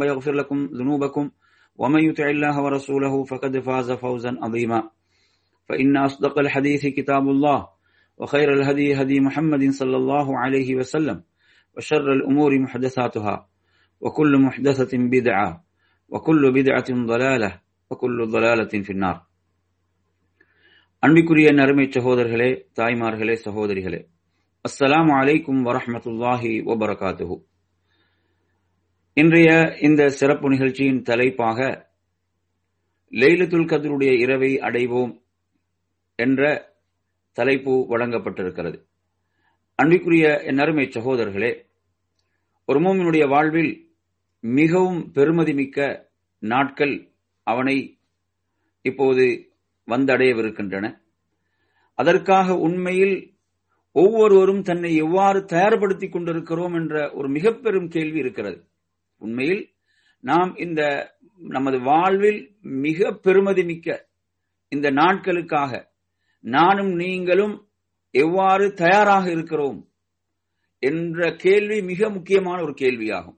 ويغفر لكم ذنوبكم ومن يطع الله ورسوله فقد فاز فوزا عظيما فإن أصدق الحديث كتاب الله وخير الهدي هدي محمد صلى الله عليه وسلم وشر الأمور محدثاتها وكل محدثة بدعة وكل بدعة ضلالة وكل ضلالة في النار அன்பிக்குரிய நறுமை சகோதரர்களே தாய்மார்களே சகோதரிகளே அஸ்ஸலாமு அலைக்கும் வரஹ்மத்துல்லாஹி வபரகாத்துஹு இன்றைய இந்த சிறப்பு நிகழ்ச்சியின் தலைப்பாக லெய்லத்துல் கதருடைய இரவை அடைவோம் என்ற தலைப்பு வழங்கப்பட்டிருக்கிறது. அன்பிற்குரிய என் அருமை சகோதரர்களே ஒரு மோமினுடைய வாழ்வில் மிகவும் பெருமதிமிக்க நாட்கள் அவனை இப்போது வந்தடையவிருக்கின்றன. அதற்காக உண்மையில் ஒவ்வொருவரும் தன்னை எவ்வாறு தயார்படுத்திக் கொண்டிருக்கிறோம் என்ற ஒரு மிக பெரும் கேள்வி இருக்கிறது. உண்மையில் நாம் இந்த நமது வாழ்வில் மிக பெருமதி மிக்க இந்த நாட்களுக்காக நானும் நீங்களும் எவ்வாறு தயாராக இருக்கிறோம் என்ற கேள்வி மிக முக்கியமான ஒரு கேள்வியாகும்.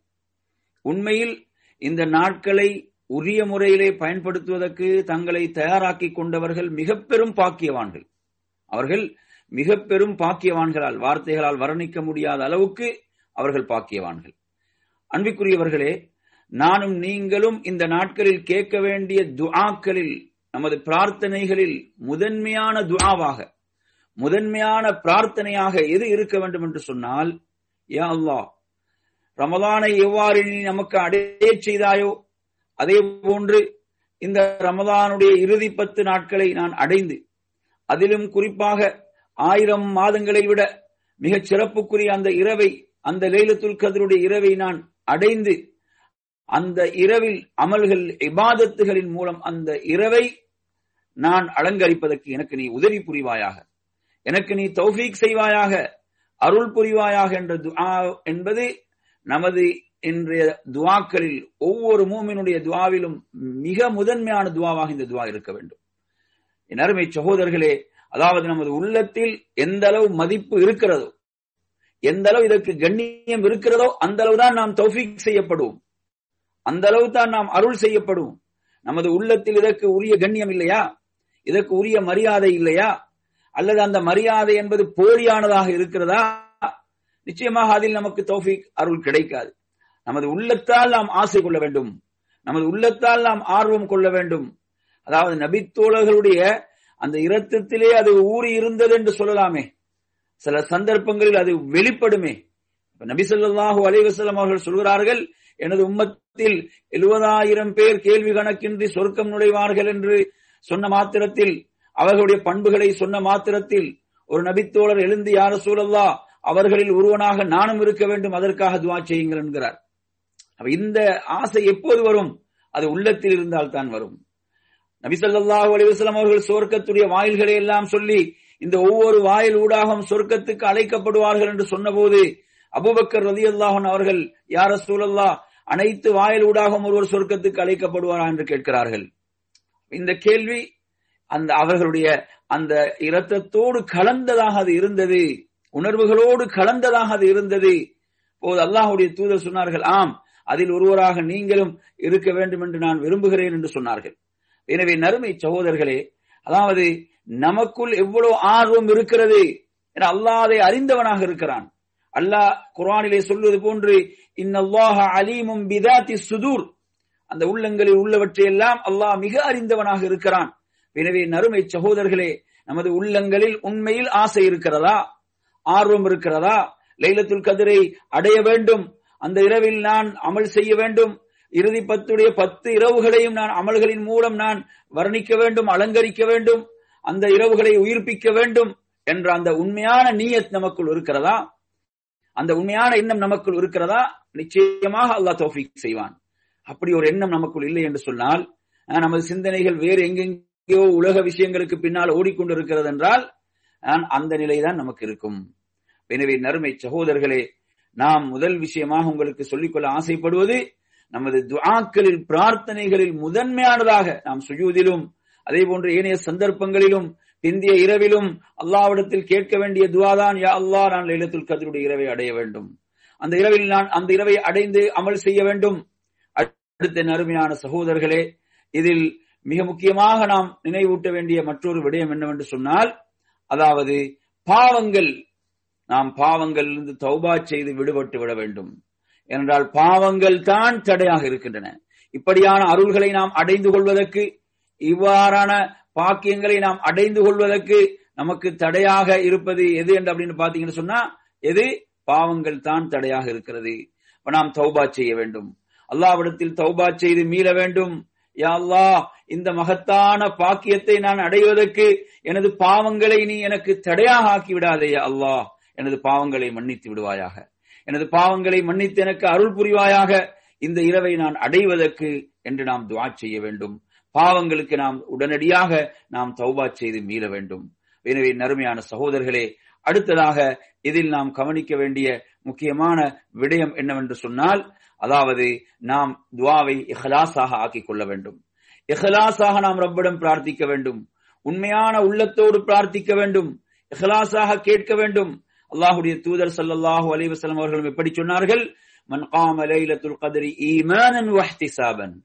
உண்மையில் இந்த நாட்களை உரிய முறையிலே பயன்படுத்துவதற்கு தங்களை தயாராக்கி கொண்டவர்கள் மிக பெரும் பாக்கியவான்கள். அவர்கள் மிக பெரும் பாக்கியவான்களால் வார்த்தைகளால் வர்ணிக்க முடியாத அளவுக்கு அவர்கள் பாக்கியவான்கள். அன்பிற்குரியவர்களே நானும் நீங்களும் இந்த நாட்களில் கேட்க வேண்டிய துஆக்களில் நமது பிரார்த்தனைகளில் முதன்மையான துஆவாக முதன்மையான பிரார்த்தனையாக எது இருக்க வேண்டும் என்று சொன்னால் யா அல்லாஹ் ரமதானை எவ்வாறு நீ நமக்கு அடைய செய்தாயோ அதே போன்று இந்த ரமதானுடைய இறுதி பத்து நாட்களை நான் அடைந்து அதிலும் குறிப்பாக ஆயிரம் மாதங்களை விட மிகச் சிறப்புக்குரிய அந்த இரவை அந்த லைலத்துல் கதருடைய இரவை நான் அடைந்து அந்த இரவில் அமல்கள் இபாதத்துகளின் மூலம் அந்த இரவை நான் அலங்கரிப்பதற்கு எனக்கு நீ உதவி புரிவாயாக. எனக்கு நீ தௌஃபீக் செய்வாயாக அருள் புரிவாயாக என்ற துஆ என்பது நமது இன்றைய துவாக்களில் ஒவ்வொரு மூமினுடைய துவாவிலும் மிக முதன்மையான துவாவாக இந்த துவா இருக்க வேண்டும். என் அருமை சகோதரர்களே அதாவது நமது உள்ளத்தில் எந்த அளவு மதிப்பு இருக்கிறதோ எந்த அளவு இதற்கு கண்ணியம் இருக்கிறதோ அந்த அளவு தான் நாம் தௌஃபிக் செய்யப்படுவோம் அந்த அளவு தான் நாம் அருள் செய்யப்படுவோம் நமது உள்ளத்தில் இதற்கு உரிய கண்ணியம் இல்லையா? இதற்கு உரிய மரியாதை இல்லையா? அல்லது அந்த மரியாதை என்பது போலியானதாக இருக்கிறதா? நிச்சயமாக அதில் நமக்கு தௌஃபிக் அருள் கிடைக்காது. நமது உள்ளத்தால் நாம் ஆசை கொள்ள வேண்டும். நமது உள்ளத்தால் நாம் ஆர்வம் கொள்ள வேண்டும். அதாவது நபித்தோழர்களுடைய அந்த இரத்தத்திலே அது ஊறி இருந்தது என்று சொல்லலாமே. சில சந்தர்ப்பங்களில் அது வெளிப்படுமே. நபிசல்லாஹு அலைவசலம் அவர்கள் சொல்கிறார்கள் எனது உம்மத்தில் எழுபதாயிரம் பேர் கேள்வி கணக்கின்றி சொர்க்கம் நுழைவார்கள் என்று சொன்ன மாத்திரத்தில் அவர்களுடைய பண்புகளை சொன்ன மாத்திரத்தில் ஒரு நபித்தோழர் எழுந்து யார சூழல்லா அவர்களில் ஒருவனாக நானும் இருக்க வேண்டும் அதற்காக துவா செய்யுங்கள் என்கிறார். இந்த ஆசை எப்போது வரும்? அது உள்ளத்தில் இருந்தால் தான் வரும் நபிசல்லாஹு அலிவசலம் அவர்கள் சொர்க்கத்துடைய வாயில்களை எல்லாம் சொல்லி இந்த ஒவ்வொரு வாயில் ஊடாகம் சொர்க்கத்துக்கு அழைக்கப்படுவார்கள் என்று சொன்னபோது அபுபக்கர் ரதி அல்லாஹன் அவர்கள் யார சூழல்லா அனைத்து வாயில் ஊடாகம் ஒருவர் சொர்க்கத்துக்கு அழைக்கப்படுவாரா? என்று கேட்கிறார்கள். இந்த கேள்வி அந்த அவர்களுடைய அந்த இரத்தத்தோடு கலந்ததாக அது இருந்தது உணர்வுகளோடு கலந்ததாக அது இருந்தது. போது அல்லாஹுடைய தூதர் சொன்னார்கள் ஆம் அதில் ஒருவராக நீங்களும் இருக்க வேண்டும் என்று நான் விரும்புகிறேன் என்று சொன்னார்கள். எனவே நறுமை சகோதரர்களே அதாவது நமக்குள் எவ்வளவு ஆர்வம் இருக்கிறது என அல்லாஹ் அதை அறிந்தவனாக இருக்கிறான். அல்லாஹ் குரானிலே சொல்வது போன்று இன்னல்லாஹ அலீமும் பிதாத்தி சுதூர். அந்த உள்ளங்களில் உள்ளவற்றை எல்லாம் அல்லாஹ் மிக அறிந்தவனாக இருக்கிறான். எனவே நறுமை சகோதரர்களே நமது உள்ளங்களில் உண்மையில் ஆசை இருக்கிறதா? ஆர்வம் இருக்கிறதா? லைலத்துல் கதிரை அடைய வேண்டும். அந்த இரவில் நான் அமல் செய்ய வேண்டும். இறுதி பத்துடைய பத்து இரவுகளையும் நான் அமல்களின் மூலம் நான் வர்ணிக்க வேண்டும் அலங்கரிக்க வேண்டும். அந்த இரவுகளை உயிர்ப்பிக்க வேண்டும் என்ற அந்த உண்மையான நீயத் நமக்குள் இருக்கிறதா? அந்த உண்மையான எண்ணம் நமக்குள் இருக்கிறதா? நிச்சயமாக அல்லாஹ் தோஃபிக் செய்வான். அப்படி ஒரு எண்ணம் நமக்குள் இல்லை என்று சொன்னால் நமது சிந்தனைகள் வேறு எங்கெங்கேயோ உலக விஷயங்களுக்கு பின்னால் ஓடிக்கொண்டிருக்கிறது என்றால் அந்த நிலைதான் நமக்கு இருக்கும். எனவே நறுமை சகோதரர்களே நாம் முதல் விஷயமாக உங்களுக்கு சொல்லிக்கொள்ள ஆசைப்படுவது நமது துவாக்களில் பிரார்த்தனைகளில் முதன்மையானதாக நாம் சுயூதிலும் அதே போன்று ஏனைய சந்தர்ப்பங்களிலும் பிந்திய இரவிலும் அல்லாவிடத்தில் கேட்க வேண்டிய துவாதான் யா அல்லாஹ் நான் லைலத்துல் கத்ருடைய இரவை அடைய வேண்டும். அந்த இரவில் நான் அந்த இரவை அடைந்து அமல் செய்ய வேண்டும். அடுத்த நறுமையான சகோதரர்களே இதில் மிக முக்கியமாக நாம் நினைவூட்ட வேண்டிய மற்றொரு விடயம் என்னவென்று சொன்னால் அதாவது பாவங்கள் நாம் பாவங்களிலிருந்து தௌபா செய்து விடுபட்டு விட வேண்டும். ஏனென்றால் பாவங்கள் தான் தடையாக இருக்கின்றன. இப்படியான அருள்களை நாம் அடைந்து கொள்வதற்கு இவ்வாறான பாக்கியங்களை நாம் அடைந்து கொள்வதற்கு நமக்கு தடையாக இருப்பது எது என்று அப்படின்னு பாத்தீங்கன்னு சொன்னா எது? பாவங்கள் தான் தடையாக இருக்கிறது. இப்ப நாம் தௌபா செய்ய வேண்டும். அல்லாவிடத்தில் தௌபா செய்து மீள வேண்டும். யா இந்த மகத்தான பாக்கியத்தை நான் அடைவதற்கு எனது பாவங்களை நீ எனக்கு தடையாக ஆக்கி விடாதேயா அல்லாஹ். எனது பாவங்களை மன்னித்து விடுவாயாக. எனது பாவங்களை மன்னித்து எனக்கு அருள் புரிவாயாக. இந்த இரவை நான் அடைவதற்கு என்று நாம் துவா செய்ய வேண்டும். பாவங்களுக்கு நாம் உடனடியாக நாம் தௌபா செய்து மீள வேண்டும். எனவே நறுமையான சகோதரர்களே அடுத்ததாக இதில் நாம் கவனிக்க வேண்டிய முக்கியமான விடயம் என்னவென்று சொன்னால் அதாவது நாம் துவாவை இஹலாசாக ஆக்கிக் கொள்ள வேண்டும். இஹலாசாக நாம் ரப்பிடம் பிரார்த்திக்க வேண்டும். உண்மையான உள்ளத்தோடு பிரார்த்திக்க வேண்டும். இஹலாசாக கேட்க வேண்டும். அல்லாஹுடைய தூதர் ஸல்லல்லாஹு அலைஹி அவர்களும் எப்படி சொன்னார்கள்? மன் காம லைலத்துல் கத்ரி ஈமானன் வஹ்திசாபன்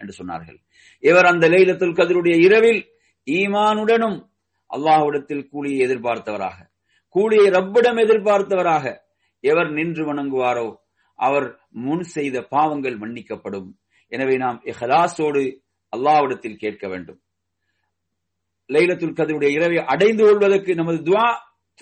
என்று சொன்னார்கள். இவர் அந்த லைலத்துல் கதிருடைய இரவில் ஈமானுடனும் அல்லாஹுடத்தில் கூலியை எதிர்பார்த்தவராக கூலியை ரப்பிடம் எதிர்பார்த்தவராக எவர் நின்று வணங்குவாரோ அவர் முன் செய்த பாவங்கள் மன்னிக்கப்படும். எனவே நாம் இஹலாசோடு அல்லாவிடத்தில் கேட்க வேண்டும். லைலத்துல் கதிருடைய இரவை அடைந்து கொள்வதற்கு நமது துவா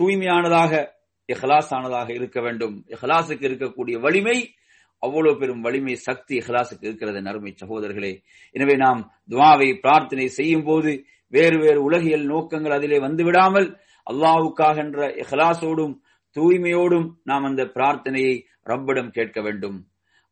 தூய்மையானதாக இஹ்லாஸானதாக இருக்க வேண்டும். இஹலாசுக்கு இருக்கக்கூடிய வலிமை அவ்வளவு பெரும் வலிமை சக்தி இஹ்லாஸுக்கு இருக்கிறது நறுமை சகோதரர்களே. எனவே நாம் துவாவை பிரார்த்தனை செய்யும் போது வேறு வேறு உலகியல் நோக்கங்கள் அதிலே வந்து விடாமல் அல்லாவுக்காக என்ற இஹ்லாசோடும் தூய்மையோடும் நாம் அந்த பிரார்த்தனையை ரப்பிடம் கேட்க வேண்டும்.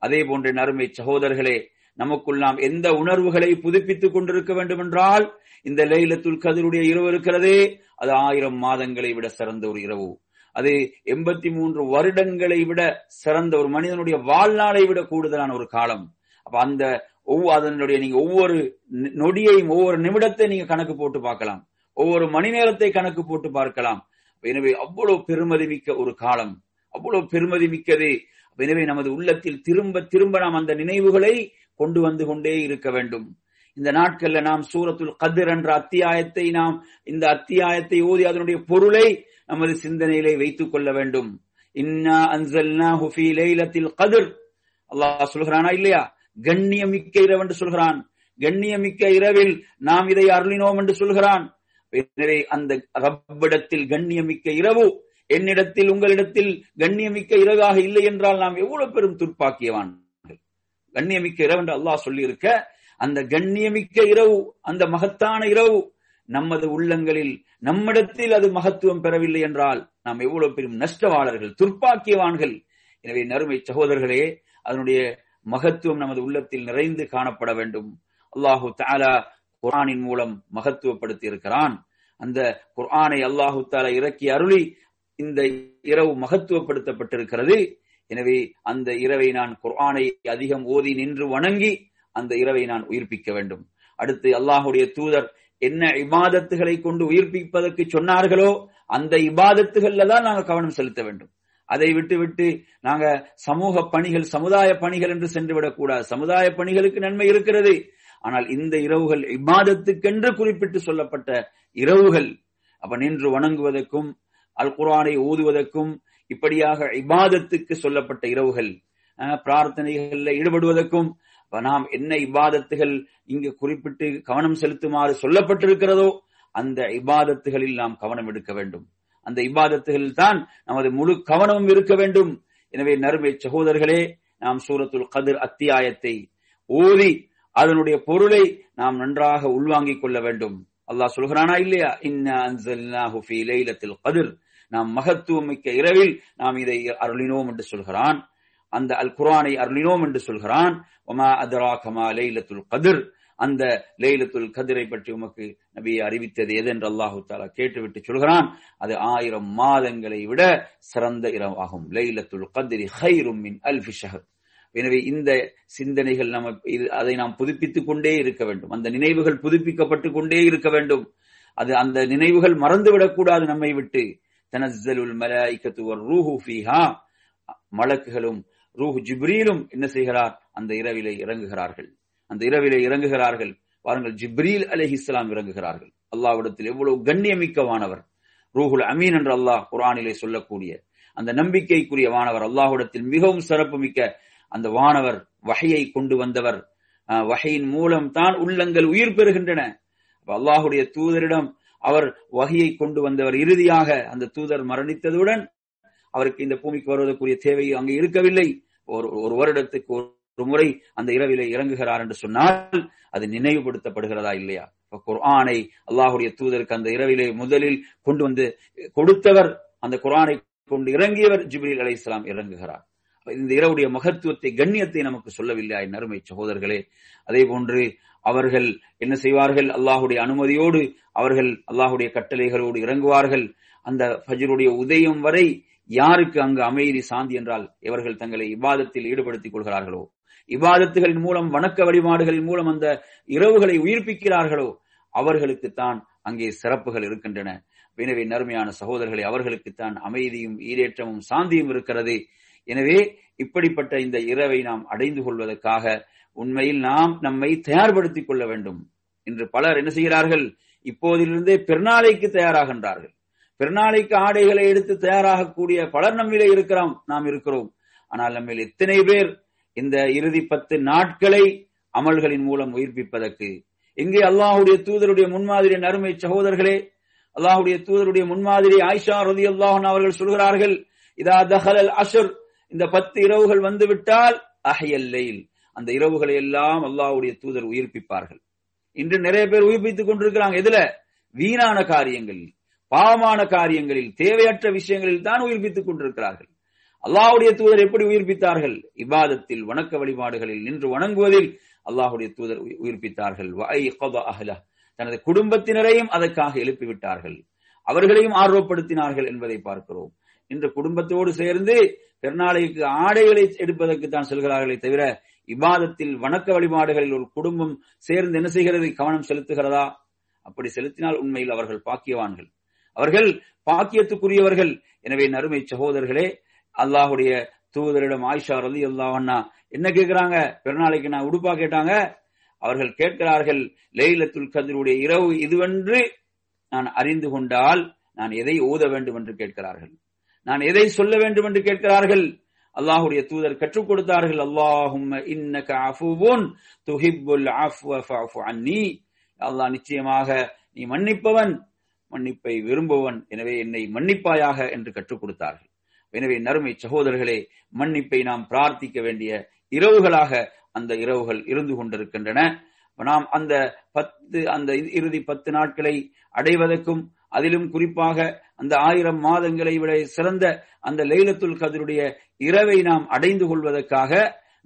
அதே போன்ற நறுமை சகோதரர்களே நமக்குள் நாம் எந்த உணர்வுகளை புதுப்பித்துக் கொண்டிருக்க வேண்டும் என்றால் இந்த லைலத்துல் கதிருடைய இரவு இருக்கிறதே அது ஆயிரம் மாதங்களை விட சிறந்த ஒரு இரவு. அது எண்பத்தி மூன்று வருடங்களை விட சிறந்த ஒரு மனிதனுடைய வாழ்நாளை விட கூடுதலான ஒரு காலம். அப்ப அந்த அதனுடைய நீங்க ஒவ்வொரு நொடியையும் ஒவ்வொரு நிமிடத்தை நீங்க கணக்கு போட்டு பார்க்கலாம். ஒவ்வொரு மணி நேரத்தை கணக்கு போட்டு பார்க்கலாம். எனவே அவ்வளவு பெருமதி மிக்க ஒரு காலம். அவ்வளவு பெருமதி மிக்கது. எனவே நமது உள்ளத்தில் திரும்ப திரும்ப நாம் அந்த நினைவுகளை கொண்டு வந்து கொண்டே இருக்க வேண்டும். இந்த நாட்கள்ல நாம் சூரத்துல் கதிர் என்ற அத்தியாயத்தை நாம் இந்த அத்தியாயத்தை ஓதி அதனுடைய பொருளை நமது சிந்தனையிலே வைத்துக் கொள்ள வேண்டும். இன்னா அன்சல்னா ஹுஃபி லைலத்தில் கதிர். அல்லாஹ் சொல்கிறானா இல்லையா? கண்ணியமிக்க இரவு என்று சொல்கிறான். கண்ணியமிக்க இரவில் நாம் இதை அருளினோம் என்று சொல்கிறான். எனவே அந்த ரப்பிடத்தில் கண்ணியமிக்க இரவு என்னிடத்தில் உங்களிடத்தில் கண்ணியமிக்க இரவாக இல்லை என்றால் நாம் எவ்வளவு பெரும் துர்ப்பாக்கியவான்கள் கண்ணியமிக்க இரவு என்று அல்லாஹ் சொல்லியிருக்க அந்த கண்ணியமிக்க இரவு அந்த மகத்தான இரவு நமது உள்ளங்களில் நம்மிடத்தில் அது மகத்துவம் பெறவில்லை என்றால் நாம் எவ்வளவு பெரும் நஷ்டவாளர்கள் துர்ப்பாக்கியவான்கள். எனவே நறுமை சகோதரர்களே அதனுடைய மகத்துவம் நமது உள்ளத்தில் நிறைந்து காணப்பட வேண்டும். அல்லாஹு தாலா குர்ஆனின் மூலம் மகத்துவப்படுத்தி இருக்கிறான். அந்த குர்ஆனை அல்லாஹு தாலா இறக்கி அருளி இந்த இரவு மகத்துவப்படுத்தப்பட்டிருக்கிறது. எனவே அந்த இரவை நான் குர்ஆனை அதிகம் ஓதி நின்று வணங்கி அந்த இரவை நான் உயிர்ப்பிக்க வேண்டும். அடுத்து அல்லாஹுடைய தூதர் என்ன இபாதத்துகளை கொண்டு உயிர்ப்பிப்பதற்கு சொன்னார்களோ அந்த இபாதத்துகள்ல தான் நாங்க கவனம் செலுத்த வேண்டும். அதை விட்டு விட்டு நாங்க சமூக பணிகள் சமுதாய பணிகள் என்று சென்றுவிடக்கூடாது சமுதாய பணிகளுக்கு நன்மை இருக்கிறது. ஆனால் இந்த இரவுகள் இபாதத்துக்கென்று குறிப்பிட்டு சொல்லப்பட்ட இரவுகள் அப்ப நின்று வணங்குவதற்கும் அல் குரானை ஓதுவதற்கும் இப்படியாக இபாதத்துக்கு சொல்லப்பட்ட இரவுகள் பிரார்த்தனைகள்ல ஈடுபடுவதற்கும் நாம் என்ன இபாதத்துகள் இங்கு குறிப்பிட்டு கவனம் செலுத்துமாறு சொல்லப்பட்டிருக்கிறதோ அந்த இபாதத்துகளில் நாம் கவனம் எடுக்க வேண்டும். அந்த இபாதத்துகளில் தான் நமது முழு கவனமும் இருக்க வேண்டும். எனவே நறுமை சகோதரர்களே நாம் சூரத்துல் கதிர் அத்தியாயத்தை ஓதி அதனுடைய பொருளை நாம் நன்றாக உள்வாங்கிக் கொள்ள வேண்டும். அல்லாஹ் சொல்கிறானா இல்லையா? இன்னத்தில் கதிர். நாம் மகத்துவம் மிக்க இரவில் நாம் இதை அருளினோம் என்று சொல்கிறான். அந்த அல் குரானை அருளினோம் என்று சொல்கிறான். ஒமா அதரா கமா லைலத்துல் கதிர். அந்த லைலத்துல் கதிரை பற்றி உமக்கு நபியை அறிவித்தது எது என்று அல்லாஹு தாலா கேட்டுவிட்டு சொல்கிறான். அது ஆயிரம் மாதங்களை விட சிறந்த இரவாகும். லைலத்துல் கதிரி ஹைரும் மின் அல்ஃபி ஷஹர். எனவே இந்த சிந்தனைகள் நம்ம அதை நாம் புதுப்பித்துக் கொண்டே இருக்க வேண்டும். அந்த நினைவுகள் புதுப்பிக்கப்பட்டு கொண்டே இருக்க வேண்டும். அது அந்த நினைவுகள் மறந்துவிடக்கூடாது நம்மை விட்டு. தனஸ்ஸலுல் மலாயிக்கத்து ரூஹு ஃபீஹா. மலக்குகளும் ரூஹு ஜிப்ரீலும் என்ன செய்கிறார்? அந்த இரவிலே இறங்குகிறார்கள். அந்த இரவிலே இறங்குகிறார்கள். பாருங்கள் ஜிப்ரீல் அலஹி இஸ்லாம் இறங்குகிறார்கள். அல்லாவிடத்தில் எவ்வளவு கண்ணியமிக்கவானவர். ரூஹுல் அமீன் என்று அல்லாஹ் குரானிலே சொல்லக்கூடிய அந்த நம்பிக்கைக்குரிய வானவர் அல்லாஹுடத்தில் மிகவும் சிறப்பு மிக்க அந்த வானவர் வகையை கொண்டு வந்தவர். வகையின் மூலம் தான் உள்ளங்கள் உயிர் பெறுகின்றன. அல்லாஹுடைய தூதரிடம் அவர் வகையை கொண்டு வந்தவர். இறுதியாக அந்த தூதர் மரணித்ததுடன் அவருக்கு இந்த பூமிக்கு வருவதற்குரிய தேவை அங்கு இருக்கவில்லை. ஒரு ஒரு வருடத்துக்கு ஒரு முறை அந்த இரவிலே இறங்குகிறார் என்று சொன்னால் அது நினைவுபடுத்தப்படுகிறதா இல்லையா? குர்ஆனை அல்லாஹுடைய தூதருக்கு அந்த இரவிலே முதலில் கொண்டு வந்து கொடுத்தவர் அந்த குரானை கொண்டு இறங்கியவர் ஜிப்ரீல் அலை இஸ்லாம் இறங்குகிறார். இந்த இரவுடைய மகத்துவத்தை கண்ணியத்தை நமக்கு சொல்லவில்லை நறுமை சகோதரர்களே. அதே போன்று அவர்கள் என்ன செய்வார்கள்? அல்லாஹுடைய அனுமதியோடு அவர்கள் அல்லாஹுடைய கட்டளைகளோடு இறங்குவார்கள். அந்த ஃபஜருடைய உதயம் வரை யாருக்கு அங்கு அமைதி சாந்தி என்றால் இவர்கள் தங்களை இவ்வாதத்தில் ஈடுபடுத்திக் கொள்கிறார்களோ? இவ்வாதத்துகளின் மூலம் வணக்க வழிபாடுகளின் மூலம் அந்த இரவுகளை உயிர்ப்பிக்கிறார்களோ? அவர்களுக்குத்தான் அங்கே சிறப்புகள் இருக்கின்றன. எனவே நறுமையான சகோதரர்களை அவர்களுக்குத்தான் அமைதியும் ஈரேற்றமும் சாந்தியும் இருக்கிறது. எனவே இப்படிப்பட்ட இந்த இரவை நாம் அடைந்து கொள்வதற்காக உண்மையில் நாம் நம்மை தயார்படுத்திக் கொள்ள வேண்டும். இன்று பலர் என்ன செய்கிறார்கள்? இப்போதிலிருந்தே பெருநாளைக்கு தயாராகின்றார்கள். பெருநாளைக்கு ஆடைகளை எடுத்து தயாராகக்கூடிய பலர் நம்மிலே இருக்கிறோம் நாம் இருக்கிறோம். ஆனால் நம்ம எத்தனை பேர் இந்த இறுதி பத்து நாட்களை அமல்களின் மூலம் உயிர்ப்பிப்பதற்கு? இங்கே அல்லாஹுடைய தூதருடைய முன்மாதிரி நறுமை சகோதரர்களே அல்லாஹுடைய தூதருடைய முன்மாதிரி ஆயிஷா ரதி அல்லாஹன் அவர்கள் சொல்கிறார்கள் இதா தஹல் அஷர். இந்த பத்து இரவுகள் வந்துவிட்டால் அஹையல்லையில் அந்த இரவுகளை எல்லாம் அல்லாஹுடைய தூதர் உயிர்ப்பிப்பார்கள். இன்று நிறைய பேர் உயிர்ப்பித்துக் கொண்டிருக்கிறாங்க. எதுல? வீணான காரியங்களில் பாவமான காரியங்களில் தேவையற்ற விஷயங்களில் தான் உயிர்ப்பித்துக் கொண்டிருக்கிறார்கள். அல்லாஹுடைய தூதர் எப்படி உயிர்ப்பித்தார்கள்? இபாதத்தில் வணக்க வழிபாடுகளில் நின்று வணங்குவதில் அல்லாஹுடைய தூதர் உயிர்ப்பித்தார்கள். தனது குடும்பத்தினரையும் அதற்காக எழுப்பிவிட்டார்கள். அவர்களையும் ஆர்வப்படுத்தினார்கள் என்பதை பார்க்கிறோம். இன்று குடும்பத்தோடு சேர்ந்து பெருநாளைக்கு ஆடைகளை எடுப்பதற்கு தான் செல்கிறார்களே தவிர இவாதத்தில் வணக்க வழிபாடுகளில் ஒரு குடும்பம் சேர்ந்து என்ன செய்கிறது? கவனம் செலுத்துகிறதா? அப்படி செலுத்தினால் உண்மையில் அவர்கள் பாக்கியவான்கள். அவர்கள் பாக்கியத்துக்குரியவர்கள். எனவே நறுமை சகோதரர்களே அல்லாஹுடைய தூதரிடம் ஆயிஷா ரதி அல்லாஹன்னா என்ன கேட்கிறாங்க? பெருநாளைக்கு நான் உடுப்பா கேட்டாங்க. அவர்கள் கேட்கிறார்கள் லைலத்துல் கதிருடைய இரவு இதுவென்று நான் அறிந்து கொண்டால் நான் எதை ஓத வேண்டும் என்று கேட்கிறார்கள்? நான் எதை சொல்ல வேண்டும் என்று கேட்கிறார்கள்? அல்லாஹுடைய தூதர் கற்றுக் கொடுத்தார்கள் அல்லாஹும் துஹிப்புல் அன்னி. அல்லாஹ் நிச்சயமாக நீ மன்னிப்பவன். மன்னிப்பை விரும்புவன். எனவே என்னை மன்னிப்பாயாக என்று கற்றுக் கொடுத்தார்கள். எனவே நறுமை சகோதரர்களே மன்னிப்பை நாம் பிரார்த்திக்க வேண்டிய இரவுகளாக அந்த இரவுகள் இருந்து கொண்டிருக்கின்றன. நாம் அந்த பத்து அந்த இறுதி பத்து நாட்களை அடைவதற்கும் அதிலும் குறிப்பாக அந்த ஆயிரம் மாதங்களை விட சிறந்த அந்த லைலத்துல் கதிருடைய இரவை நாம் அடைந்து கொள்வதற்காக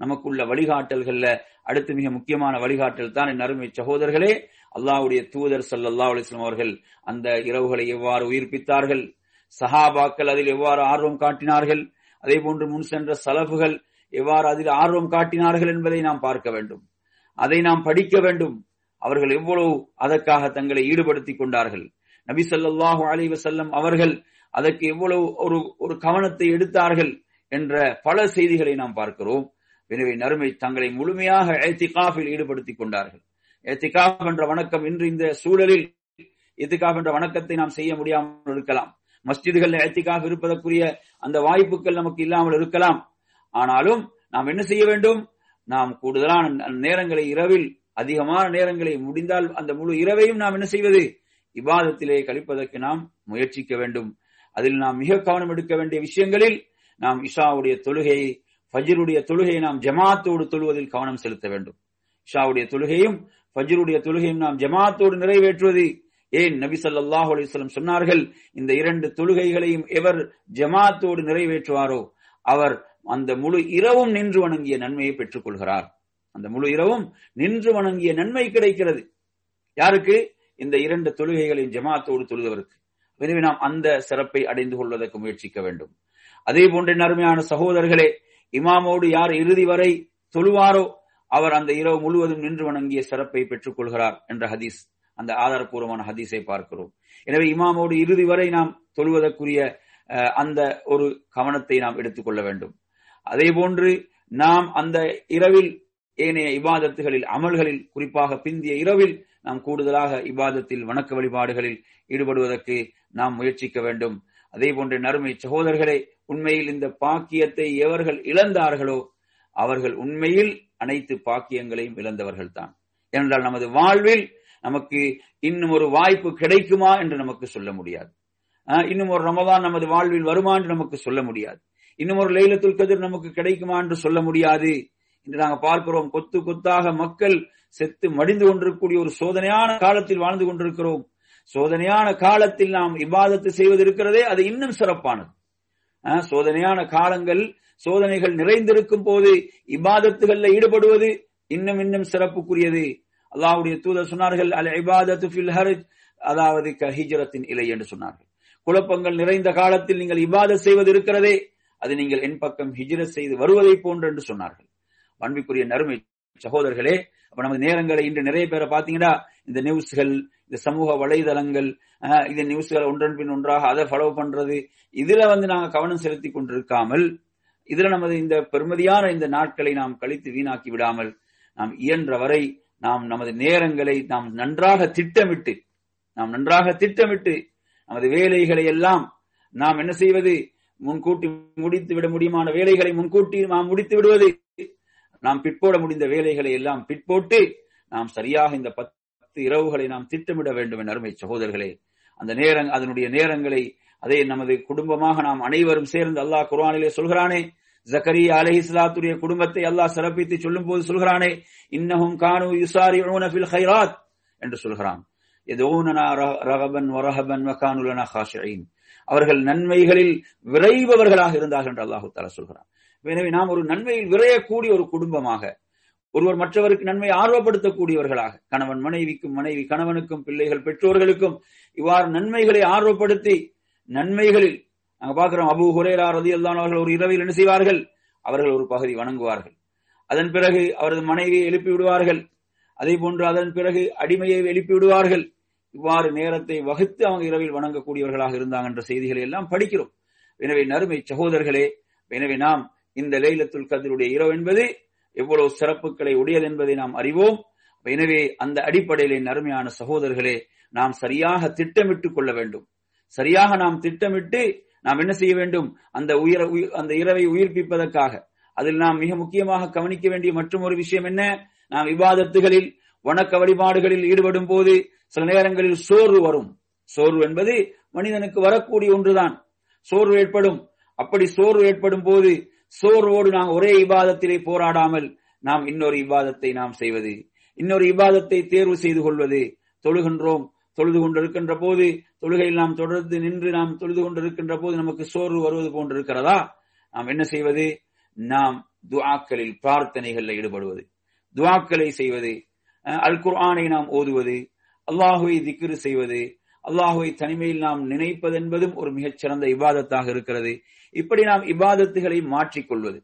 நமக்குள்ள வழிகாட்டல்கள்ல அடுத்து மிக முக்கியமான வழிகாட்டல் தான். என் அருமை சகோதரர்களே அல்லாவுடைய தூதர் சல்லல்லா அலிஸ்லாம் அவர்கள் அந்த இரவுகளை எவ்வாறு உயிர்ப்பித்தார்கள்? சஹாபாக்கள் அதில் எவ்வாறு ஆர்வம் காட்டினார்கள்? அதே போன்று முன் சென்ற சலபுகள் எவ்வாறு அதில் ஆர்வம் காட்டினார்கள் என்பதை நாம் பார்க்க வேண்டும். அதை நாம் படிக்க வேண்டும். அவர்கள் எவ்வளவு அதற்காக தங்களை ஈடுபடுத்திக் கொண்டார்கள். நபி சொல்லாஹு அலி வசல்லம் அவர்கள் அதற்கு எவ்வளவு ஒரு ஒரு கவனத்தை எடுத்தார்கள் என்ற பல செய்திகளை நாம் பார்க்கிறோம். எனவே நறுமை தங்களை முழுமையாக ஏத்திகாஃபில் ஈடுபடுத்திக் கொண்டார்கள். ஏத்திகாஃப் என்ற வணக்கம் இன்று இந்த சூழலில் ஏத்திகாஃப் என்ற வணக்கத்தை நாம் செய்ய முடியாமல் இருக்கலாம். மஸ்ஜிதுகள் ஏத்திகாஃப் இருப்பதற்குரிய அந்த வாய்ப்புகள் நமக்கு இல்லாமல் இருக்கலாம். ஆனாலும் நாம் என்ன செய்ய வேண்டும்? நாம் கூடுதலான நேரங்களை இரவில் அதிகமான நேரங்களை முடிந்தால் அந்த முழு இரவையும் நாம் என்ன செய்வது? இபாதத்திலே கழிப்பதற்கு நாம் முயற்சிக்க வேண்டும். அதில் நாம் மிக கவனம் எடுக்க வேண்டிய விஷயங்களில் நாம் இஷாவுடைய தொழுகையை ஃபஜிருடைய தொழுகையை நாம் ஜமாத்தோடு தொழுவதில் கவனம் செலுத்த வேண்டும். இஷாவுடைய தொழுகையும் ஃபஜ்ருடைய தொழுகையும் நாம் ஜமாத்தோடு நிறைவேற்றுவது. ஏன் நபி ஸல்லல்லாஹு அலிஸ்லம் சொன்னார்கள் இந்த இரண்டு தொழுகைகளையும் எவர் ஜமாத்தோடு நிறைவேற்றுவாரோ? அவர் அந்த முழு இரவும் நின்று வணங்கிய நன்மையை பெற்றுக் கொள்கிறார். அந்த முழு இரவும் நின்று வணங்கிய நன்மை கிடைக்கிறது. யாருக்கு? இந்த இரண்டு தொழுகைகளையும் ஜமாத்தோடு தொழுதவருக்கு. எனவே நாம் அந்த சிறப்பை அடைந்து கொள்வதற்கு முயற்சிக்க வேண்டும். அதே போன்ற நறுமையான சகோதரர்களே இமாமோடு யார் இறுதி வரை தொழுவாரோ அவர் அந்த இரவு முழுவதும் நின்று வணங்கிய சிறப்பை பெற்றுக் கொள்கிறார் என்ற ஹதீஸ் அந்த ஆதாரப்பூர்வமான ஹதீஸை பார்க்கிறோம். எனவே இமாமோடு இறுதி வரை நாம் தொழுவதற்குரிய அஹ், அந்த ஒரு கவனத்தை நாம் எடுத்துக்கொள்ள வேண்டும். அதே போன்று நாம் அந்த இரவில் ஏனைய இபாதத்துகளில் அமல்களில் குறிப்பாக பிந்திய இரவில் நாம் கூடுதலாக இபாதத்தில் வணக்க வழிபாடுகளில் ஈடுபடுவதற்கு நாம் முயற்சிக்க வேண்டும். அதே போன்ற நறுமை சகோதரர்களே உண்மையில் இந்த பாக்கியத்தை எவர்கள் இழந்தார்களோ அவர்கள் உண்மையில் அனைத்து பாக்கியங்களையும் இழந்தவர்கள் தான் ஏனென்றால் நமது வாழ்வில் நமக்கு இன்னும் ஒரு வாய்ப்பு கிடைக்குமா என்று நமக்கு சொல்ல முடியாது. ஆஹ், இன்னும் ஒரு ரமதான் நமது வாழ்வில் வருமா என்று நமக்கு சொல்ல முடியாது. இன்னும் ஒரு லைலத்துல் கதிர் நமக்கு கிடைக்குமா என்று சொல்ல முடியாது. இன்று நாங்கள் பார்க்கிறோம் கொத்து கொத்தாக மக்கள் செத்து மடிந்து கொண்டிருக்கக்கூடிய ஒரு சோதனையான காலத்தில் வாழ்ந்து கொண்டிருக்கிறோம். சோதனையான காலத்தில் நாம் இவ்வாதத்தை செய்வது இருக்கிறதே அது இன்னும் சிறப்பானது. ஆஹ், சோதனையான காலங்கள் சோதனைகள் நிறைந்திருக்கும் போது இபாதத்துகள்ல ஈடுபடுவது இன்னும் இன்னும் சிறப்புக்குரியது. அல்லாவுடைய தூதர் சொன்னார்கள் அல் இபாதத்து ஃபில் அதாவது கஹிஜரத்தின் இலை என்று சொன்னார்கள். குழப்பங்கள் நிறைந்த காலத்தில் நீங்கள் இபாதத் செய்வது இருக்கிறதே அது நீங்கள் என் பக்கம் ஹிஜ்ரத் செய்து வருவதை போன்று என்று சொன்னார்கள். அன்பிற்குரிய நறுமை சகோதரர்களே அப்ப நமது நேரங்களை இன்று நிறைய பேரை பாத்தீங்கன்னா இந்த நியூஸ்கள் இந்த சமூக வலைதளங்கள் இந்த நியூஸ்கள் ஒன்றன் பின் ஒன்றாக அதை ஃபாலோ பண்றது இதுல வந்து நாங்க கவனம் செலுத்தி கொண்டிருக்காமல் இதுல நமது இந்த பெருமதியான இந்த நாட்களை நாம் கழித்து வீணாக்கி விடாமல் நாம் இயன்ற வரை நாம் நமது நேரங்களை நாம் நன்றாக திட்டமிட்டு நாம் நன்றாக திட்டமிட்டு நமது வேலைகளை எல்லாம் நாம் என்ன செய்வது? முன்கூட்டி முடித்து விட முடியுமான வேலைகளை முன்கூட்டி நாம் முடித்து விடுவது. நாம் பிற்போட முடிந்த வேலைகளை எல்லாம் பிற்போட்டு நாம் சரியாக இந்த பத்து இரவுகளை நாம் திட்டமிட வேண்டும் என் அருமை சகோதரர்களே. அந்த நேரம் அதனுடைய நேரங்களை அதே நமது குடும்பமாக நாம் அனைவரும் சேர்ந்து அல்லாஹ் குர்ஆனிலே சொல்கிறானே ஜக்கரியா அலைஹிஸ்ஸலாத்துடைய குடும்பத்தை அல்லாஹ் சிறப்பித்து சொல்லும் போது சொல்கிறானே இன்னஹும் கானு யுசாரி ஃபில் என்று சொல்கிறான். எதோனனா ரகபன் வரஹபன் வகானுலனா ஹாஷின் அவர்கள் நன்மைகளில் விரைபவர்களாக இருந்தார்கள் என்று அல்லாஹு தஆலா சொல்கிறான். எனவே நாம் ஒரு நன்மையில் விரையக்கூடிய ஒரு குடும்பமாக ஒருவர் மற்றவருக்கு நன்மை ஆர்வப்படுத்தக்கூடியவர்களாக கணவன் மனைவிக்கும் மனைவி கணவனுக்கும் பிள்ளைகள் பெற்றோர்களுக்கும் இவ்வாறு நன்மைகளை ஆர்வப்படுத்தி நன்மைகளில் நாங்க பார்க்கிறோம் அபு ஹுரேரா ரதி அவர்கள் ஒரு இரவில் என்ன செய்வார்கள்? அவர்கள் ஒரு பகுதி வணங்குவார்கள். அதன் பிறகு அவரது மனைவியை எழுப்பி விடுவார்கள். அதே போன்று அதன் பிறகு அடிமையை எழுப்பி விடுவார்கள். இவ்வாறு நேரத்தை வகுத்து அவங்க இரவில் வணங்கக்கூடியவர்களாக இருந்தாங்க என்ற செய்திகளை எல்லாம் படிக்கிறோம். எனவே நறுமை சகோதரர்களே எனவே நாம் இந்த லைலத்துல் கதிருடைய இரவு என்பது எவ்வளவு சிறப்புகளை உடையது என்பதை நாம் அறிவோம். எனவே அந்த அடிப்படையிலே நறுமையான சகோதரர்களே நாம் சரியாக திட்டமிட்டுக் கொள்ள வேண்டும். சரியாக நாம் திட்டமிட்டு நாம் என்ன செய்ய வேண்டும்? அந்த உயிர உயி- அந்த இரவை உயிர்ப்பிப்பதற்காக. அதில் நாம் மிக முக்கியமாக கவனிக்க வேண்டிய மற்றும் ஒரு விஷயம் என்ன? நாம் விவாதத்துகளில் வணக்க வழிபாடுகளில் ஈடுபடும் போது சில நேரங்களில் சோர்வு வரும். சோர்வு என்பது மனிதனுக்கு வரக்கூடிய ஒன்றுதான். சோர்வு ஏற்படும். அப்படி சோர்வு ஏற்படும் போது சோர்வோடு நாம் ஒரே விவாதத்திலே போராடாமல் நாம் இன்னொரு விவாதத்தை நாம் செய்வது. இன்னொரு விவாதத்தை தேர்வு செய்து கொள்வது. தொழுகின்றோம் தொழுது கொண்டிருக்கின்ற போது தொழுகையில் நாம் தொடர்ந்து நின்று நாம் தொழுது கொண்டிருக்கின்ற போது நமக்கு சோர்வு வருவது போன்றிருக்கிறதா நாம் என்ன செய்வது? நாம் துவாக்களில் பிரார்த்தனைகளில் ஈடுபடுவது. துவாக்களை செய்வது அல் குர்ஆனை நாம் ஓதுவது அல்லாஹுவை திக்ரு செய்வது அல்லாஹுவை தனிமையில் நாம் நினைப்பது என்பதும் ஒரு மிகச்சிறந்த இபாதத்தாக இருக்கிறது. இப்படி நாம் இபாதத்துகளை மாற்றிக்கொள்வது.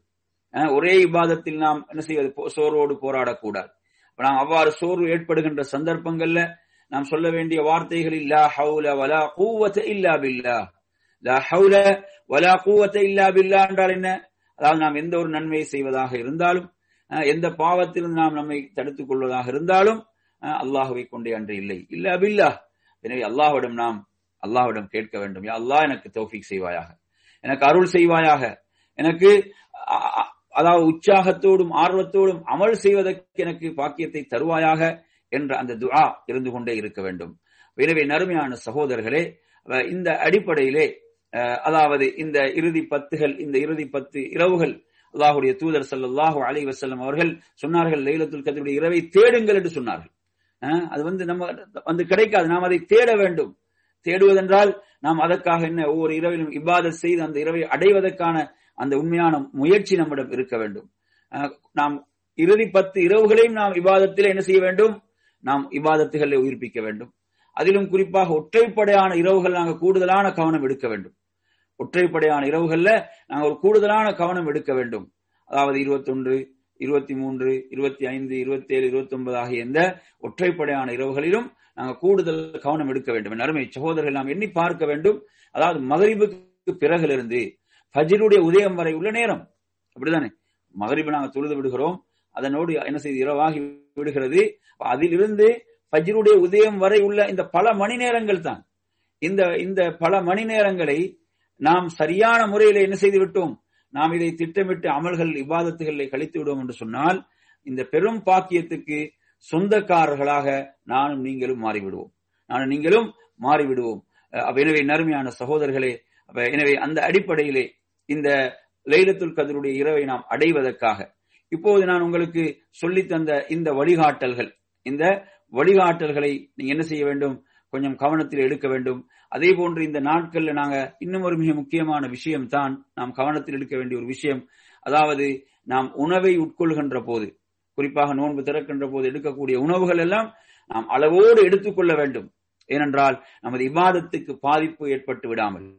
ஒரே இபாதத்தில் நாம் என்ன செய்வது? போ- சோர்வோடு போராடக்கூடாது. நாம் அவ்வாறு சோர்வு ஏற்படுகின்ற சந்தர்ப்பங்கள்ல நாம் சொல்ல வேண்டிய வார்த்தைகள் லா ஹவுல வலா கூவத்த இல்லா பில்லா. லா ஹவுல வலா கூவத்த இல்லா பில்லா என்றால் என்ன? அதாவது நாம் எந்த ஒரு நன்மையை செய்வதாக இருந்தாலும் எந்த பாவத்திலிருந்து நாம் நம்மை தடுத்துக் கொள்வதாக இருந்தாலும் அல்லாஹுவை கொண்டே அன்று இல்லை. இல்ல பில்லா. எனவே அல்லாஹ்விடம் நாம் அல்லாஹ்விடம் கேட்க வேண்டும். யா அல்லாஹ் எனக்கு தோஃபிக் செய்வாயாக. எனக்கு அருள் செய்வாயாக. எனக்கு அதாவது உற்சாகத்தோடும் ஆர்வத்தோடும் அமல் செய்வதற்கு எனக்கு பாக்கியத்தை தருவாயாக. என்ற அந்த துஆ இருந்து கொண்டே இருக்க வேண்டும். எனவே நறுமையான சகோதரர்களே இந்த அடிப்படையிலே அதாவது இந்த இறுதி பத்துகள் இந்த இறுதி பத்து இரவுகள் அல்லாஹுடைய தூதர் ஸல்லல்லாஹு அலி வசல்லம் அவர்கள் சொன்னார்கள் லைலத்துல் கத்ருடைய இரவை தேடுங்கள் என்று சொன்னார்கள். அது வந்து நம்ம வந்து கிடைக்காது. நாம் அதை தேட வேண்டும். தேடுவதென்றால் நாம் அதற்காக என்ன ஒவ்வொரு இரவிலும் இபாதத் செய்து அந்த இரவை அடைவதற்கான அந்த உண்மையான முயற்சி நம்மிடம் இருக்க வேண்டும். நாம் இறுதி பத்து இரவுகளையும் நாம் விவாதத்தில் என்ன செய்ய வேண்டும்? நாம் இபாதத்துகளை உயிர்ப்பிக்க வேண்டும். அதிலும் குறிப்பாக ஒற்றைப்படையான இரவுகள் நாங்கள் கூடுதலான கவனம் எடுக்க வேண்டும். ஒற்றைப்படையான இரவுகள்ல நாங்கள் ஒரு கூடுதலான கவனம் எடுக்க வேண்டும். அதாவது இருபத்தொன்று இருபத்தி மூன்று இருபத்தி ஐந்து இருபத்தி ஏழு இருபத்தி ஒன்பது ஆகிய இந்த ஒற்றைப்படையான இரவுகளிலும் நாங்கள் கூடுதல் கவனம் எடுக்க வேண்டும். அருமை சகோதரர்கள் நாம் எண்ணி பார்க்க வேண்டும். அதாவது மகரிபுக்கு பிறகிலிருந்து ஃபஜிருடைய உதயம் வரை உள்ள நேரம். அப்படிதானே? மகரிபு நாங்கள் தொழுது விடுகிறோம். அதனோடு என்ன செய்து இரவாகி விடுகிறது. அதிலிருந்து ஃபஜ்ருடைய உதயம் வரை உள்ள இந்த பல மணி நேரங்கள் தான். இந்த இந்த பல மணி நேரங்களை நாம் சரியான முறையில் என்ன செய்து விட்டோம்? நாம் இதை திட்டமிட்டு அமல்கள் இபாதத்துகளை கழித்து விடுவோம் என்று சொன்னால் இந்த பெரும் பாக்கியத்துக்கு சொந்தக்காரர்களாக நானும் நீங்களும் மாறிவிடுவோம். நானும் நீங்களும் மாறிவிடுவோம். அஹ் எனவே நறுமையான சகோதரர்களே எனவே அந்த அடிப்படையிலே இந்த லைலத்துல் கதருடைய இரவை நாம் அடைவதற்காக இப்போது நான் உங்களுக்கு சொல்லித் தந்த இந்த வழிகாட்டல்கள் இந்த வழிகாட்டல்களை நீங்க என்ன செய்ய வேண்டும்? கொஞ்சம் கவனத்தில் எடுக்க வேண்டும். அதே போன்று இந்த நாட்கள்ல நாங்க இன்னும் ஒரு மிக முக்கியமான விஷயம் தான் நாம் கவனத்தில் எடுக்க வேண்டிய ஒரு விஷயம். அதாவது நாம் உணவை உட்கொள்கின்ற போது குறிப்பாக நோன்பு திறக்கின்ற போது எடுக்கக்கூடிய உணவுகள் எல்லாம் நாம் அளவோடு எடுத்துக்கொள்ள வேண்டும். ஏனென்றால் நமது இபாதத்துக்கு பாதிப்பு ஏற்பட்டு விடாமல்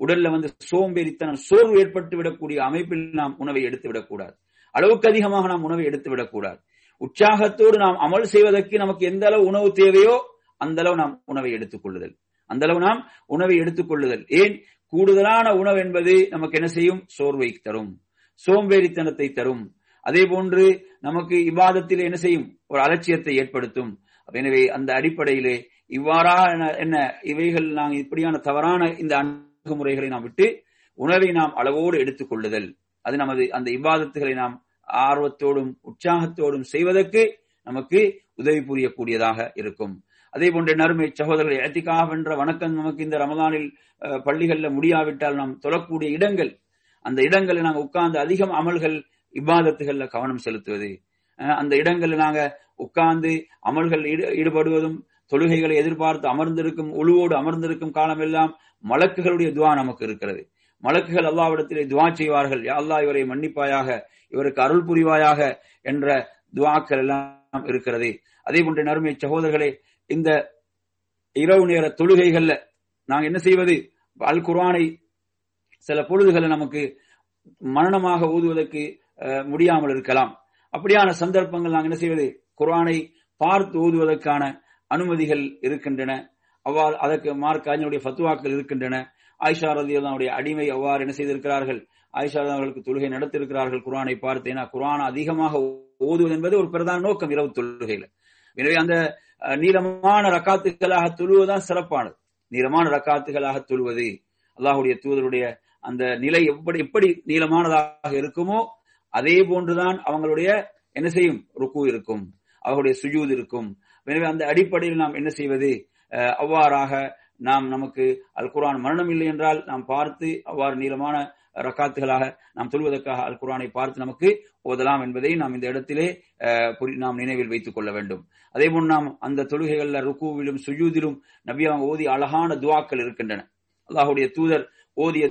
உடல்ல வந்து சோம்பேறித்தனம் சோர்வு ஏற்பட்டு விடக்கூடிய அமைப்பில் நாம் உணவை எடுத்து விடக்கூடாது. அளவுக்கு அதிகமாக நாம் உணவை எடுத்து விடக்கூடாது. உற்சாகத்தோடு நாம் அமல் செய்வதற்கு நமக்கு எந்த அளவு உணவு தேவையோ அந்த அளவு நாம் உணவை எடுத்துக் கொள்ளுதல். அந்த அளவு நாம் உணவை எடுத்துக் கொள்ளுதல். ஏன்? கூடுதலான உணவு என்பது நமக்கு என்ன செய்யும்? சோர்வை தரும். சோம்பேறித்தனத்தை தரும். அதே போன்று நமக்கு இவாதத்தில் என்ன செய்யும்? ஒரு அலட்சியத்தை ஏற்படுத்தும். எனவே அந்த அடிப்படையிலே இவ்வாறா என்ன இவைகள் நாங்கள் இப்படியான தவறான இந்த அணுகுமுறைகளை நாம் விட்டு உணவை நாம் அளவோடு எடுத்துக் கொள்ளுதல். அது நமது அந்த இவ்வாதத்துகளை நாம் ஆர்வத்தோடும் உற்சாகத்தோடும் செய்வதற்கு நமக்கு உதவி புரியக்கூடியதாக இருக்கும். அதே போன்ற நறுமை சகோதரர்கள் ஏத்திகாவ் என்ற வணக்கம் நமக்கு இந்த ரமதானில் பள்ளிகள்ல முடியாவிட்டால் நாம் தொழக்கூடிய இடங்கள் அந்த இடங்களில் நாங்கள் உட்கார்ந்து அதிகம் அமல்கள் இவ்வாதத்துகள்ல கவனம் செலுத்துவது. அந்த இடங்களில் நாங்க உட்கார்ந்து அமல்கள் ஈடுபடுவதும் தொழுகைகளை எதிர்பார்த்து அமர்ந்திருக்கும் ஒழுவோடு அமர்ந்திருக்கும் காலம் எல்லாம் மலக்குகளுடைய துவா நமக்கு இருக்கிறது. மலக்குகள் அல்லாவிடத்திலே துவா செய்வார்கள். அல்லா இவரை மன்னிப்பாயாக இவருக்கு அருள் புரிவாயாக என்ற துவாக்கள் எல்லாம் இருக்கிறது. அதே போன்ற நறுமை சகோதரர்களே இந்த இரவு நேர தொழுகைகள்ல நாங்க என்ன செய்வது? அல் குர்ஆனை சில பொழுதுகளை நமக்கு மரணமாக ஊதுவதற்கு முடியாமல் இருக்கலாம். அப்படியான சந்தர்ப்பங்கள் நாங்கள் என்ன செய்வது? குரானை பார்த்து ஓதுவதற்கான அனுமதிகள் இருக்கின்றன. அவ்வாறு அதற்கு மார்க் அறிஞருடைய ஃபத்துவாக்கள் இருக்கின்றன. ஆயிஷா ரதி அடிமை அவ்வாறு என்ன செய்திருக்கிறார்கள்? ஆயிஷா அவர்களுக்கு தொழுகை நடத்திருக்கிறார்கள் குரானை பார்த்து. ஏன்னா குரான் அதிகமாக ஓதுவது என்பது ஒரு பிரதான நோக்கம் இரவு தொழுகையில. எனவே அந்த நீளமான ரக்காத்துகளாக தொழுவதுதான் சிறப்பானது. நீளமான ரக்காத்துகளாக தொழுவது அல்லாஹுடைய தூதருடைய அந்த நிலை எப்படி எப்படி நீளமானதாக இருக்குமோ அதே போன்றுதான் அவங்களுடைய என்ன செய்யும்? ருக்கு இருக்கும். அவர்களுடைய சுஜூத் இருக்கும். எனவே அந்த அடிப்படையில் நாம் என்ன செய்வது? அவ்வாறாக நாம் நமக்கு அல் குரான் மரணம் இல்லை என்றால் நாம் பார்த்து அவ்வாறு நீளமான ரக்காத்துகளாக நாம் சொல்வதற்காக அல் குரானை பார்த்து நமக்கு ஓதலாம் என்பதை நாம் இந்த இடத்திலே நாம் நினைவில் வைத்துக் கொள்ள வேண்டும். அதே போல் நாம் அந்த தொழுகைகள்ல ருக்குவிலும் சுயூதிலும் நபி அவங்க ஓதி அழகான துவாக்கள் இருக்கின்றன. அல்லாஹுடைய தூதர் ஓதிய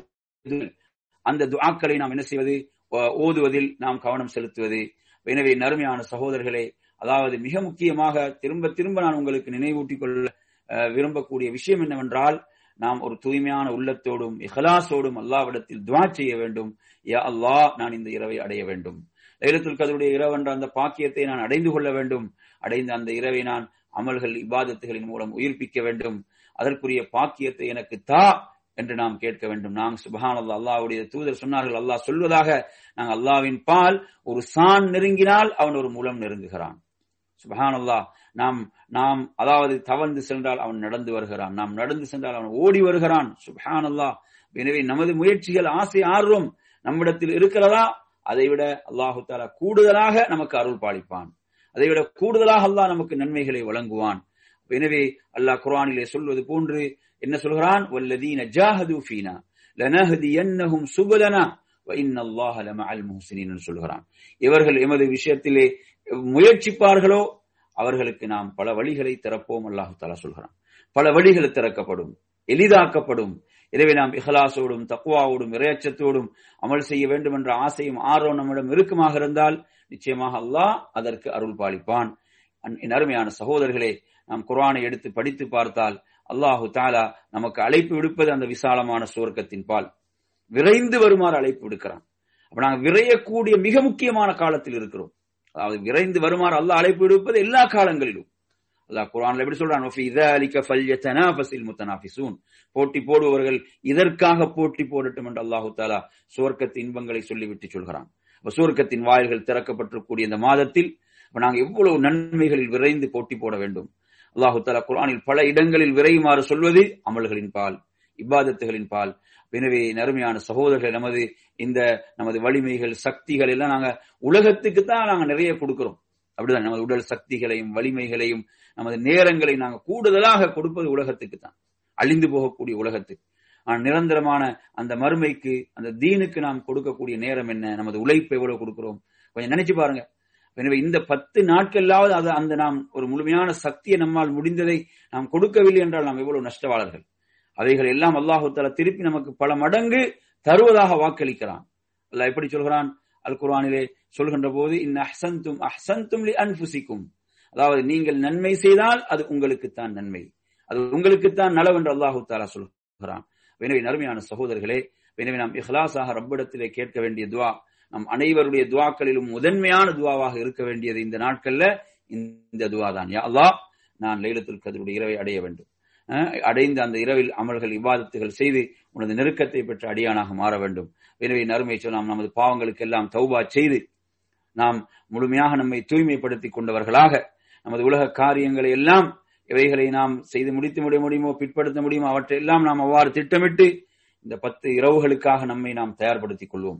அந்த துவாக்களை நாம் என்ன செய்வது? ஓதுவதில் நாம் கவனம் செலுத்துவது. எனவே நறுமையான சகோதரர்களே அதாவது மிக முக்கியமாக திரும்ப திரும்ப நான் உங்களுக்கு நினைவூட்டிக் கொள்ள விரும்பக்கூடிய விஷயம் என்னவென்றால் நாம் ஒரு தூய்மையான உள்ளத்தோடும் இஹலாசோடும் அல்லாவிடத்தில் துவா செய்ய வேண்டும். யா அல்லாஹ் நான் இந்த இரவை அடைய வேண்டும். லைலத்துல் கதருடைய இரவென்ற அந்த பாக்கியத்தை நான் அடைந்து கொள்ள வேண்டும். அடைந்த அந்த இரவை நான் அமல்கள் இபாதத்துகளின் மூலம் உயிர்ப்பிக்க வேண்டும். அதற்குரிய பாக்கியத்தை எனக்கு தா என்று நாம் கேட்க வேண்டும். நாம் சுபஹான் அல்லா அல்லாவுடைய தூதர் சொன்னார்கள் அல்லாஹ் சொல்வதாக நாங்கள் அல்லாவின் பால் ஒரு சான் நெருங்கினால் அவன் ஒரு மூலம் நெருங்குகிறான். சுபஹான் அல்லாஹ் நாம் நாம் அதாவது தவழ்ந்து சென்றால் அவன் நடந்து வருகிறான். நாம் நடந்து சென்றால் அவன் ஓடி வருகிறான். சுபஹான் அல்லா எனவே நமது முயற்சிகள் ஆசை ஆர்வம் நம்மிடத்தில் இருக்கிறதா? அதைவிட அல்லாஹு தாலா கூடுதலாக நமக்கு அருள் பாலிப்பான். அதைவிட கூடுதலாக அல்லாஹ் நமக்கு நன்மைகளை வழங்குவான். எனவே அல்லாஹ் குரானிலே சொல்வது போன்று என்ன சொல்கிறான்? வல்லதீன ஜாஹது ஃபீனா லனஹதியன்னஹும் சுபலனா வ சொல்கிறான். இவர்கள் எமது விஷயத்திலே முயற்சிப்பார்களோ? அவர்களுக்கு நாம் பல வழிகளை திறப்போம் அல்லாஹு தாலா சொல்கிறான். பல வழிகள் திறக்கப்படும் எளிதாக்கப்படும். எனவே நாம் இஹலாசோடும் தக்குவாவோடும் இறையச்சத்தோடும் அமல் செய்ய வேண்டும் என்ற ஆசையும் ஆர்வம் நம்மிடம் இருக்குமாக இருந்தால் நிச்சயமாக அல்லாஹ் அதற்கு அருள் பாலிப்பான். என் அருமையான சகோதரர்களே நாம் குரானை எடுத்து படித்து பார்த்தால் அல்லாஹு தாலா நமக்கு அழைப்பு விடுப்பது அந்த விசாலமான சுவர்க்கத்தின் பால். விரைந்து வருமாறு அழைப்பு விடுக்கிறான். அப்ப நாங்கள் விரையக்கூடிய மிக முக்கியமான காலத்தில் இருக்கிறோம். அதாவது விரைந்து வருமாறு அல்லாஹ் அழைப்பு விடுப்பது எல்லா காலங்களிலும். அல்லாஹ் குரான்ல எப்படி சொல்றான்? போட்டி போடுபவர்கள் இதற்காக போட்டி போடட்டும் என்று அல்லாஹு தாலா சுவர்க்கத்தின் இன்பங்களை சொல்லிவிட்டு சொல்கிறான். சுவர்க்கத்தின் வாயில்கள் திறக்கப்பட்டிருக்கூடிய இந்த மாதத்தில் நாங்கள் எவ்வளவு நன்மைகளில் விரைந்து போட்டி போட வேண்டும். அல்லாஹு தாலா குரானில் பல இடங்களில் விரையுமாறு சொல்வது அமல்களின் பால் இப்பாதத்துகளின் பால். எனவே நறுமையான சகோதரர்கள் நமது இந்த நமது வலிமைகள் சக்திகள் எல்லாம் நாங்க உலகத்துக்கு தான் நாங்க நிறைய கொடுக்கிறோம். அப்படிதான் நமது உடல் சக்திகளையும் வலிமைகளையும் நமது நேரங்களை நாங்க கூடுதலாக கொடுப்பது உலகத்துக்கு தான் அழிந்து போகக்கூடிய உலகத்துக்கு. ஆனால் நிரந்தரமான அந்த மறுமைக்கு அந்த தீனுக்கு நாம் கொடுக்கக்கூடிய நேரம் என்ன? நமது உழைப்பு எவ்வளவு கொடுக்கிறோம்? கொஞ்சம் நினைச்சு பாருங்க. எனவே இந்த பத்து நாட்களாவது அது அந்த நாம் ஒரு முழுமையான சக்தியை நம்மால் முடிந்ததை நாம் கொடுக்கவில்லை என்றால் நாம் எவ்வளவு நஷ்டவாளர்கள்? அவைகள் எல்லாம் அல்லாஹு தலா திருப்பி நமக்கு பல மடங்கு தருவதாக வாக்களிக்கிறான். அல்ல எப்படி சொல்கிறான்? அல் குர்ஆனிலே சொல்கின்ற போது இன் அஹ்சன்தும் அஹ்சன்தும் லி அன்புசிக்கும் அதாவது நீங்கள் நன்மை செய்தால் அது உங்களுக்குத்தான் நன்மை. அது உங்களுக்குத்தான் நலவென்று அல்லாஹு தாலா சொல்கிறான். எனவே நறுமையான சகோதரர்களே எனவே நாம் இஹ்லாஸாக ரப்பிடத்திலே கேட்க வேண்டிய துவா நம் அனைவருடைய துவாக்களிலும் முதன்மையான துவாவாக இருக்க வேண்டியது இந்த நாட்கள்ல இந்த துவா தான் யா அல்லாஹ் நான் லைலத்துல் கதருடைய இரவை அடைய வேண்டும். அடைந்த அந்த இரவில் அமல்கள் இவாதத்துகள் செய்து உனது நெருக்கத்தை பெற்ற அடியானாக மாற வேண்டும். எனவே நறுமை சொல்லாம் நமது பாவங்களுக்கு எல்லாம் தௌபா செய்து நாம் முழுமையாக நம்மை தூய்மைப்படுத்திக் கொண்டவர்களாக நமது உலக காரியங்களை எல்லாம் இவைகளை நாம் செய்து முடித்து முடிய முடியுமோ பிற்படுத்த முடியுமோ அவற்றை எல்லாம் நாம் அவ்வாறு திட்டமிட்டு இந்த பத்து இரவுகளுக்காக நம்மை நாம் தயார்படுத்திக் கொள்வோம்.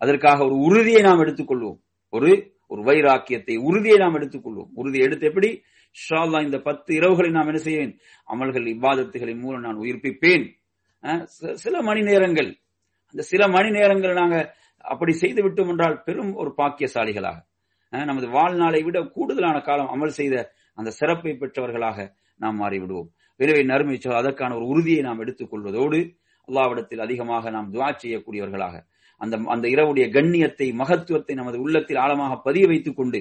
அதற்காக ஒரு உறுதியை நாம் எடுத்துக்கொள்வோம் ஒரு ஒரு வைராக்கியத்தை உறுதியை நாம் எடுத்துக்கொள்வோம் உறுதி எடுத்து எப்படி? ஷால்லா இந்த பத்து இரவுகளை நாம் என்ன செய்வேன்? அமல்கள் இவ்வாதத்துகளின் மூலம் நான் உயிர்ப்பிப்பேன். சில மணி நேரங்கள். அந்த சில மணி நேரங்கள் நாங்க அப்படி செய்து விட்டோம் என்றால் பெரும் ஒரு பாக்கியசாலிகளாக. நமது வாழ்நாளை விட கூடுதலான காலம் அமல் செய்த அந்த சிறப்பை பெற்றவர்களாக நாம் மாறிவிடுவோம். எனவே நறுமை அதற்கான ஒரு உறுதியை நாம் எடுத்துக் கொள்வதோடு அல்லாவிடத்தில் அதிகமாக நாம் துவா செய்யக்கூடியவர்களாக. அந்த அந்த இரவுடைய கண்ணியத்தை மகத்துவத்தை நமது உள்ளத்தில் ஆழமாக பதிய வைத்துக் கொண்டு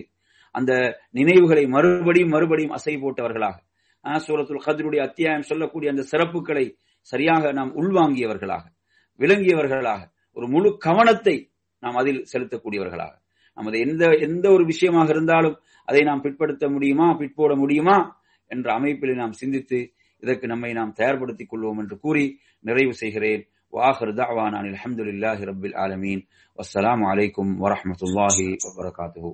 அந்த நினைவுகளை மறுபடியும் மறுபடியும் அசை போட்டவர்களாக சூரத்துல் கதருடைய அத்தியாயம் சொல்லக்கூடிய அந்த சிறப்புகளை சரியாக நாம் உள்வாங்கியவர்களாக விளங்கியவர்களாக ஒரு முழு கவனத்தை நாம் அதில் செலுத்தக்கூடியவர்களாக நமது எந்த எந்த ஒரு விஷயமாக இருந்தாலும் அதை நாம் பிற்படுத்த முடியுமா பிற்போட முடியுமா என்ற அமைப்பில் நாம் சிந்தித்து இதற்கு நம்மை நாம் தயார்படுத்திக் கொள்வோம் என்று கூறி நிறைவு செய்கிறேன் واخر دعوانا الحمد لله رب العالمين والسلام عليكم ورحمه الله وبركاته